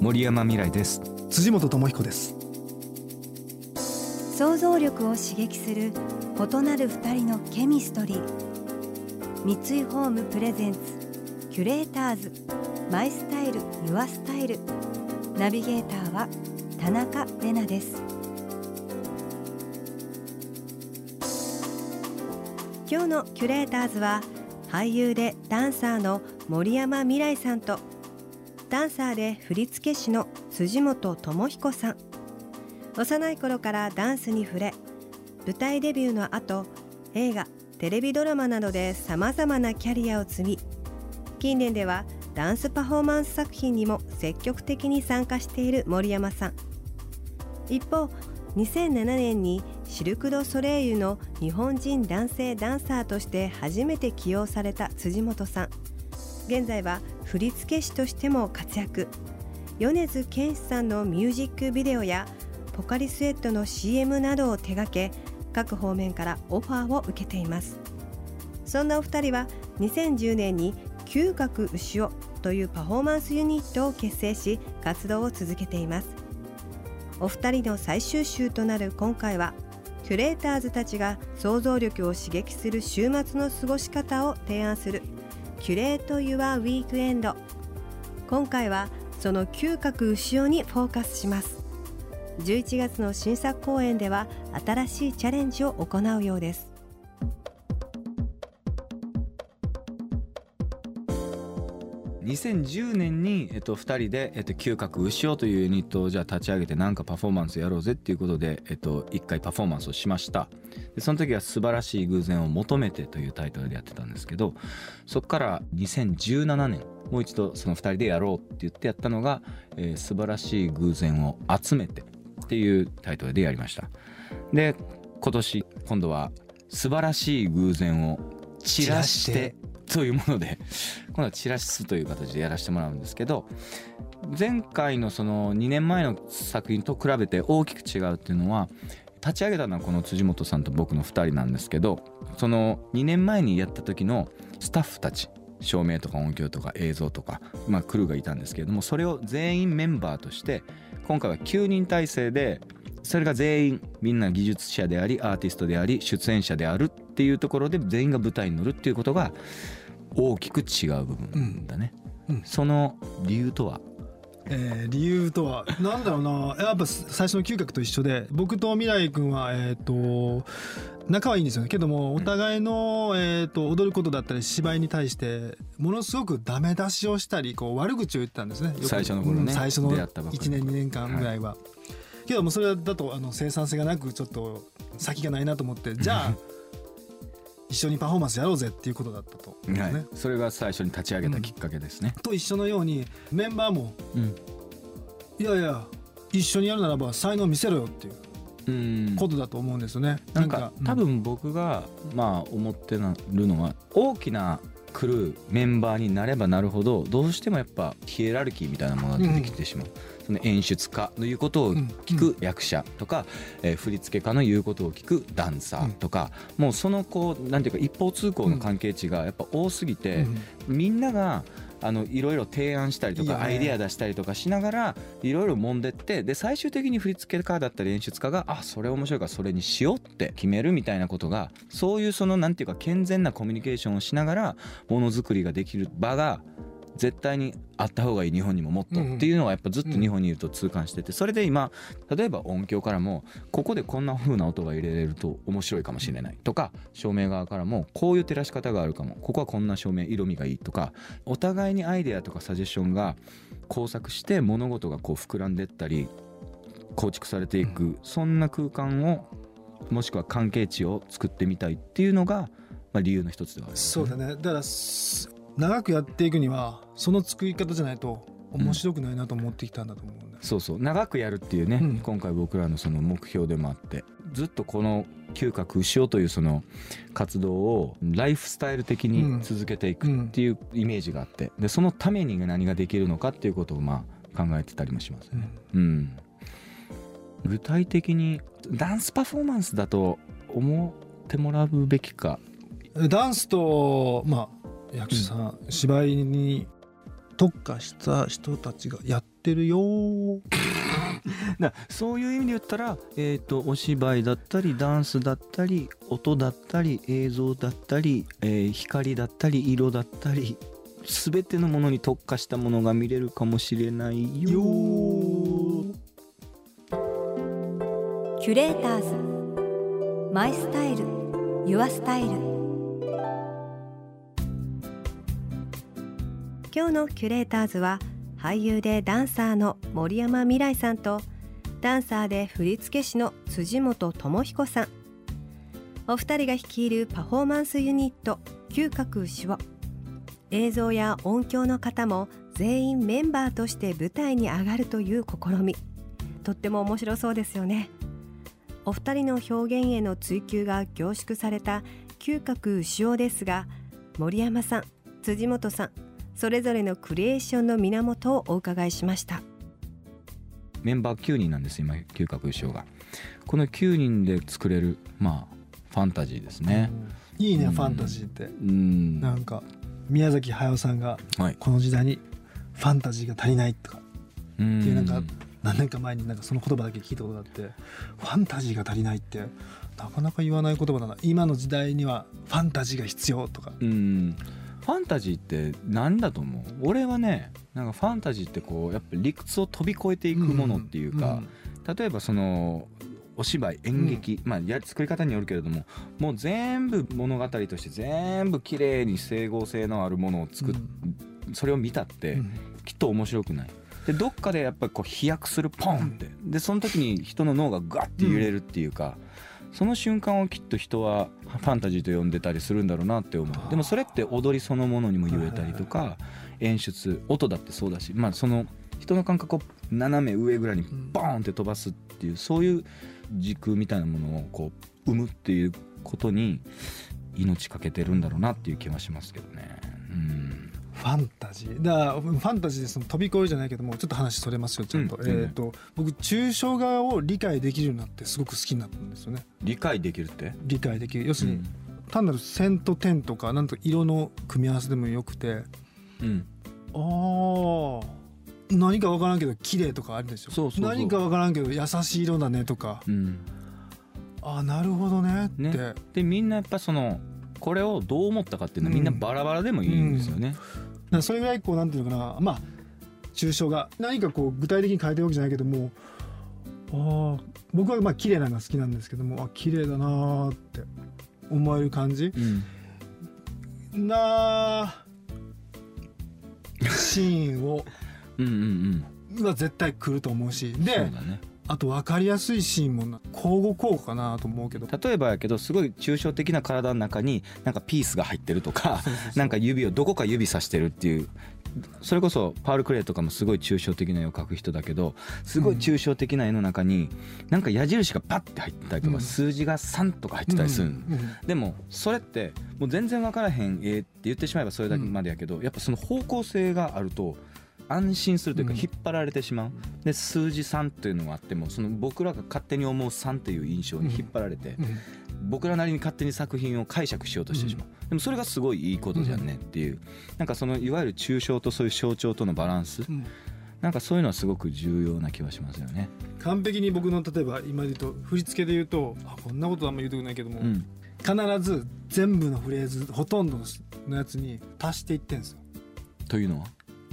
森山未来です。辻本智彦です。想像力を刺激する異なる二人のケミストリー。三井ホームプレゼンツキュレーターズ。マイスタイルユアスタイル。ナビゲーターは田中れなです。今日のキュレーターズは俳優でダンサーの森山未来さんとダンサーで振付師の辻本智彦さん。幼い頃からダンスに触れ舞台デビューの後映画テレビドラマなどでさまざまなキャリアを積み近年ではダンスパフォーマンス作品にも積極的に参加している森山さん。一方2007年にシルク・ド・ソレイユの日本人男性ダンサーとして初めて起用された辻本さん。現在は振付師としても活躍。米津玄師さんのミュージックビデオやポカリスエットの CM などを手掛け各方面からオファーを受けています。そんなお二人は2010年に嗅覚牛尾というパフォーマンスユニットを結成し活動を続けています。お二人の最終週となる今回はキュレーターズたちが想像力を刺激する週末の過ごし方を提案するキュレート・ユア・ウィークエンド。今回はその嗅覚牛尾にフォーカスします。11月の新作公演では新しいチャレンジを行うようです。2010年に、えっと、2人で、えっと、嗅覚牛尾というユニットをじゃあ立ち上げてなんかパフォーマンスやろうぜっていうことで、えっと、1回パフォーマンスをしました。でその時は「素晴らしい偶然を求めて」というタイトルでやってたんですけどそこから2017年もう一度その2人でやろうって言ってやったのが「えー、素晴らしい偶然を集めて」っていうタイトルでやりました。で今年今度は「素晴らしい偶然を散らして」というもので今度はチラシスという形でやらせてもらうんですけど前回のその2年前の作品と比べて大きく違うっていうのは立ち上げたのはこの辻本さんと僕の2人なんですけどその2年前にやった時のスタッフたち照明とか音響とか映像とか、まあ、クルーがいたんですけれどもそれを全員メンバーとして今回は9人体制でそれが全員みんな技術者でありアーティストであり出演者であるっていうところで全員が舞台に乗るっていうことが大きく違う部分だね、うん。うん、その理由とは？えー、理由とはなんだろうな。やっぱ最初の嗅覚と一緒で僕と未来君はえっ、ー、と仲はいいんですよね。けどもお互いの、うん、えーと、踊ることだったり芝居に対してものすごくダメ出しをしたりこう悪口を言ってたんですね。最初の頃ね、最初の1年2年間ぐらいは。はい、けどもそれだとあの生産性がなくちょっと先がないなと思ってじゃあ一緒にパフォーマンスやろうぜっていうことだったと、ね、はい、それが最初に立ち上げたきっかけですね。うん、と一緒のようにメンバーも、うん、いやいや一緒にやるならば才能見せろよっていう。ことだと思うんですよね。なんか、うん、多分僕がまあ思ってるのは大きなクルーメンバーになればなるほどどうしてもやっぱヒエラルキーみたいなものが出てきてしまう。うんその演出家の言うことを聞く役者とか、うん、えー、振付家の言うことを聞くダンサーとか、うん、もうそのこうなんていうか一方通行の関係値がやっぱ多すぎて、みんながあのいろいろ提案したりとかアイデア出したりとかしながらいろいろ揉んでってで最終的に振付家だったり演出家があそれ面白いからそれにしようって決めるみたいなことがそういうそのなんていうか健全なコミュニケーションをしながらものづくりができる場が絶対にあった方がいい日本にももっとっていうのはやっぱずっと日本にいると痛感しててそれで今例えば音響からもここでこんな風な音が入れれると面白いかもしれないとか照明側からもこういう照らし方があるかもここはこんな照明色味がいいとかお互いにアイデアとかサジェッションが交錯して物事がこう膨らんでったり構築されていくそんな空間をもしくは関係値を作ってみたいっていうのがまあ理由の一つではある、ね、そうだね。だから長くやっていくにはその作り方じゃないと面白くないなと思ってきたんだと思うんだよそうそう。長くやるっていうね、うん。今回僕らのその目標でもあって。ずっとこの嗅覚潮というその活動をライフスタイル的に続けていくっていうイメージがあって。でそのために何ができるのかっていうことをまあ考えてたりもしますね。うん、具体的にダンスパフォーマンスだと思ってもらうべきか。うんダンスとまあ役者さん、芝居に特化した人たちがやってるよ。そういう意味で言ったら、えー、とお芝居だったりダンスだったり音だったり映像だったり、えー光だったり色だったり全てのものに特化したものが見れるかもしれないよ。キュレーターズ。マイスタイル。ユアスタイル今日のキュレーターズは俳優でダンサーの森山未来さんとダンサーで振付師の辻本智彦さん。お二人が率いるパフォーマンスユニット嗅覚牛を映像や音響の方も全員メンバーとして舞台に上がるという試み。とっても面白そうですよね。お二人の表現への追求が凝縮された嗅覚牛尾ですが森山さん辻本さんそれぞれのクリエーションの源をお伺いしました。メンバー9人なんです今嗅覚優勝が。この9人で作れるまあファンタジーですね。いいね、うん。ファンタジーって。うん。なんか宮崎駿さんがはい。この時代にファンタジーが足りないとか。うん。っていうなんか何年か前になんかその言葉だけ聞いたことがあってファンタジーが足りないってなかなか言わない言葉だな。今の時代にはファンタジーが必要とか。うんファンタジーって何だと思う？俺はねなんかファンタジーってこうやっぱ理屈を飛び越えていくものっていうか、例えばそのお芝居演劇、まあや作り方によるけれどももう全部物語として全部綺麗に整合性のあるものを作っ、それを見たってきっと面白くない。でどっかでやっぱりこう飛躍するポンって。でその時に人の脳がガッて揺れるっていうか、その瞬間をきっと人はファンタジーと呼んでたりするんだろうなって思う。でもそれって踊りそのものにも言えたりとか演出音だってそうだしまあその人の感覚を斜め上ぐらいにボーンって飛ばすっていうそういう軸みたいなものをこう生むっていうことに命かけてるんだろうなっていう気はしますけどね。うんファンタジー。だファンタジーでその飛び越えるじゃないけどもちょっと話それますよちゃんと,、うん。えっ、と僕抽象画を理解できるようになってすごく好きになったんですよね。理解できるって、理解できる。要するに、うん。単なる線と点とかなんと色の組み合わせでもよくてうん、あー何か分からんけど綺麗とかあるでしょ。そうそうそう。何か分からんけど優しい色だねとか。うん、あーなるほどねって、ね。でみんなやっぱそのこれをどう思ったかっていうのはみんなバラバラでもいいんですよね。だからそれぐらいこうなんていうのかなまあ抽象画。何かこう具体的に変えてるわけじゃないけどもあー僕はまあ綺麗なのが好きなんですけどもあ綺麗だなーって思える感じ。うん。な シーンをうんうんうん。は絶対来ると思うし。そうでだねあと分かりやすいシーンもな交互交互かなと思うけど。例えばやけどすごい抽象的な体の中になんかピースが入ってるとかなんか指をどこか指さしてるっていうそれこそパール・クレイとかもすごい抽象的な絵を描く人だけどすごい抽象的な絵の中になんか矢印がパッて入ってたりとか、うん。数字が3とか入ってたりする、でもそれってもう全然分からへん絵って言ってしまえばそれだけまでやけど、やっぱその方向性があると安心するというかうん。引っ張られてしまう、で数字3というのがあってもその僕らが勝手に思う3という印象に引っ張られて、うん。僕らなりに勝手に作品を解釈しようとしてしまう、でもそれがすごいいいことじゃんねっていう、なんかそのいわゆる抽象とそういう象徴とのバランス。うん。なんかそういうのはすごく重要な気はしますよね。完璧に僕の例えば今で言うと振り付けで言うとあこんなことあんま言うとくないけども、うん、必ず全部のフレーズほとんどのやつに足していってんですよ。というのは？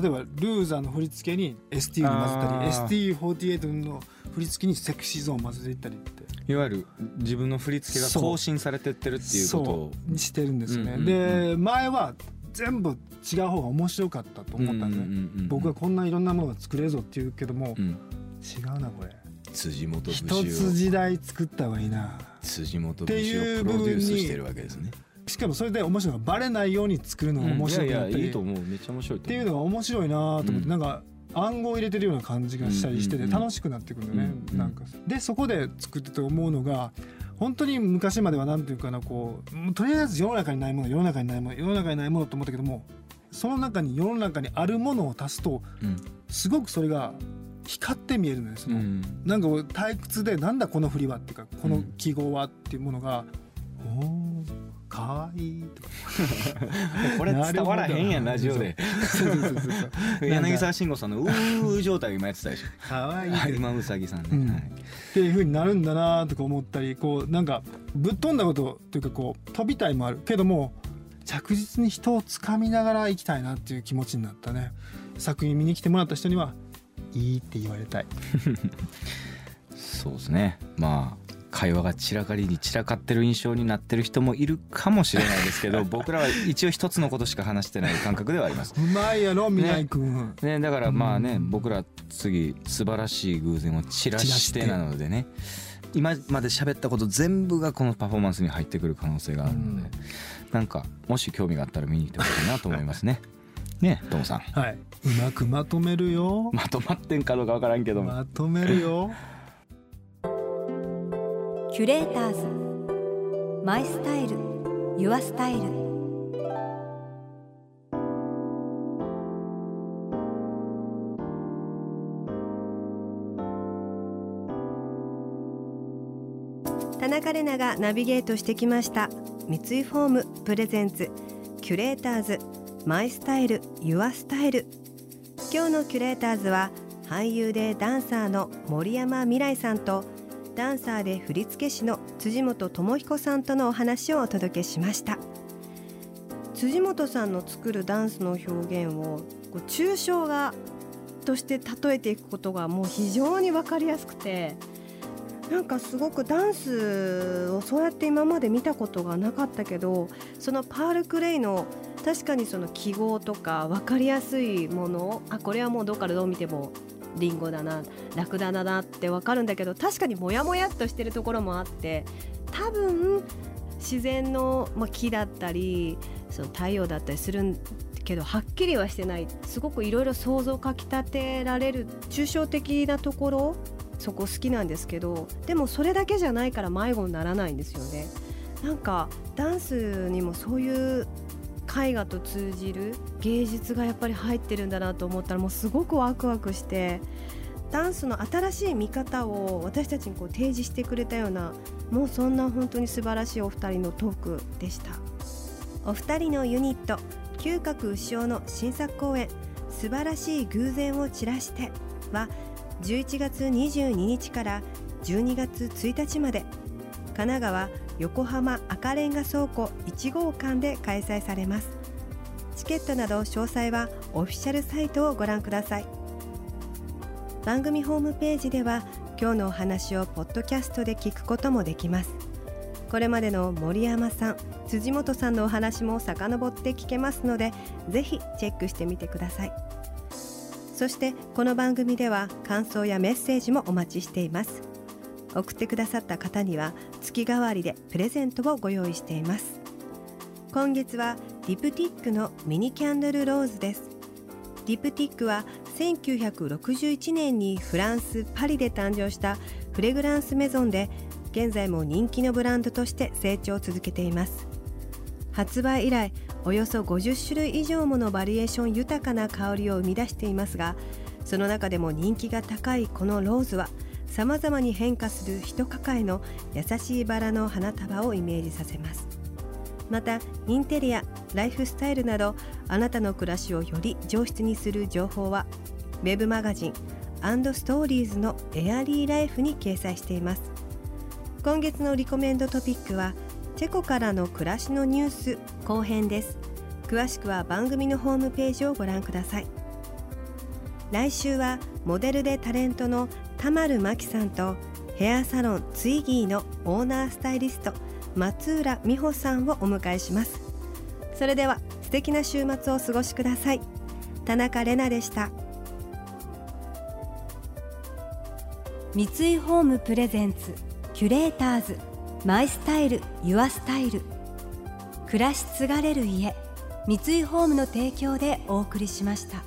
例えばルーザーの振り付けに ST に混ぜたりあー。ST48 の振り付けにセクシーゾーンを混ぜていったりって。いわゆる自分の振り付けが更新されてってるっていうこと。をそうにしてるんですよね、うんうんうん。で前は全部違う方が面白かったと思ったんで、ね。うんうん僕はこんないろんなものが作れるぞって言うけども、うん、違うなこれ。辻元一節を。つ時代作った方がいいな。辻元節をプロデュースしてるわけですね。しかもそれで面白いのがバレないように作るのが面白くなったり、いやいやいいと思う。めっちゃ面白いっていうのが面白いなと思って、うん。なんか暗号を入れてるような感じがしたりしててうんうんうん楽しくなってくるよね、うんうんなんか。でそこで作ってて思うのが本当に昔までは何ていうかなこうとりあえず世の中にないもの世の中にないもの世の中にないものと思ったけどもその中に世の中にあるものを足すとうん。すごくそれが光って見えるのよその、うん。なんか退屈でなんだこの振りはっていうかこの記号はっていうものが、おーかわいいとか。これ伝わらへんやんラジオで。柳沢慎吾さんのうー状態を今やってたでしょ。かわいいはい。今うさぎさんね、うん。はい。っていう風になるんだなとか思ったりこうなんかぶっ飛んだことというかこう飛びたいもある。けども着実に人をつかみながら行きたいなっていう気持ちになったね。作品見に来てもらった人にはいいって言われたい。そうですね。まあ会話が散らかりに散らかってる印象になってる人もいるかもしれないですけど 僕らは一応一つのことしか話してない感覚ではあります。うまいやろ未来くん、ね、だからまあね、うん。僕ら次素晴らしい偶然を散らしてなのでね。今まで喋ったこと全部がこのパフォーマンスに入ってくる可能性があるので、なんかもし興味があったら見に行ってほしいなと思いますね。ねトムさん。はい。うまくまとめるよ。まとまってんかどうかわからんけども、まとめるよキュレーターズ。マイスタイル。ユアスタイル。田中麗奈がナビゲートしてきました。三井ホーム presents。キュレーターズ。 My style。Your style。今日のキュレーターズは俳優でダンサーの森山未來さんとダンサーで振付師の辻本知彦さんとのお話をお届けしました。辻本さんの作るダンスの表現をこう抽象画として例えていくことがもう非常に分かりやすくてなんかすごくダンスをそうやって今まで見たことがなかったけどそのパールクレイの確かにその記号とか分かりやすいものあこれはもうどっからどう見てもリンゴだなラクダだなって分かるんだけど確かにモヤモヤっとしてるところもあって多分自然の、ま、木だったりその太陽だったりするけどはっきりはしてないすごくいろいろ想像をかきたてられる抽象的なところそこ好きなんですけどでもそれだけじゃないから迷子にならないんですよね。なんかダンスにもそういう絵画と通じる芸術がやっぱり入ってるんだなと思ったらもうすごくワクワクしてダンスの新しい見方を私たちにこう提示してくれたようなもうそんな本当に素晴らしいお二人のトークでした。お二人のユニット嗅覚牛尾の新作公演「素晴らしい偶然を散らして」は11月22日から12月1日まで神奈川横浜赤レンガ倉庫1号館で開催されます。チケットなど詳細はオフィシャルサイトをご覧ください。番組ホームページでは今日のお話をポッドキャストで聞くこともできます。これまでの森山さん辻本さんのお話も遡って聞けますのでぜひチェックしてみてください。そしてこの番組では感想やメッセージもお待ちしています。送ってくださった方には月替わりでプレゼントをご用意しています。今月はディプティックのミニキャンドルローズです。ディプティックは1961年にフランス・パリで誕生したフレグランスメゾンで現在も人気のブランドとして成長を続けています。発売以来およそ50種類以上ものバリエーション豊かな香りを生み出していますがその中でも人気が高いこのローズはさまざまに変化する一抱えの優しいバラの花束をイメージさせます。またインテリアライフスタイルなどあなたの暮らしをより上質にする情報はウェブマガジンストーリーズのエアリーライフに掲載しています。今月のリコメンドトピックはチェコからの暮らしのニュース後編です。詳しくは番組のホームページをご覧ください。来週はモデルでタレントの田丸真紀さんとヘアサロンツイギーのオーナースタイリスト松浦美穂さんをお迎えします。それでは素敵な週末をお過ごしください。田中れなでした。三井ホームプレゼンツキュレーターズマイスタイルユアスタイル。暮らし継がれる家。三井ホームの提供でお送りしました。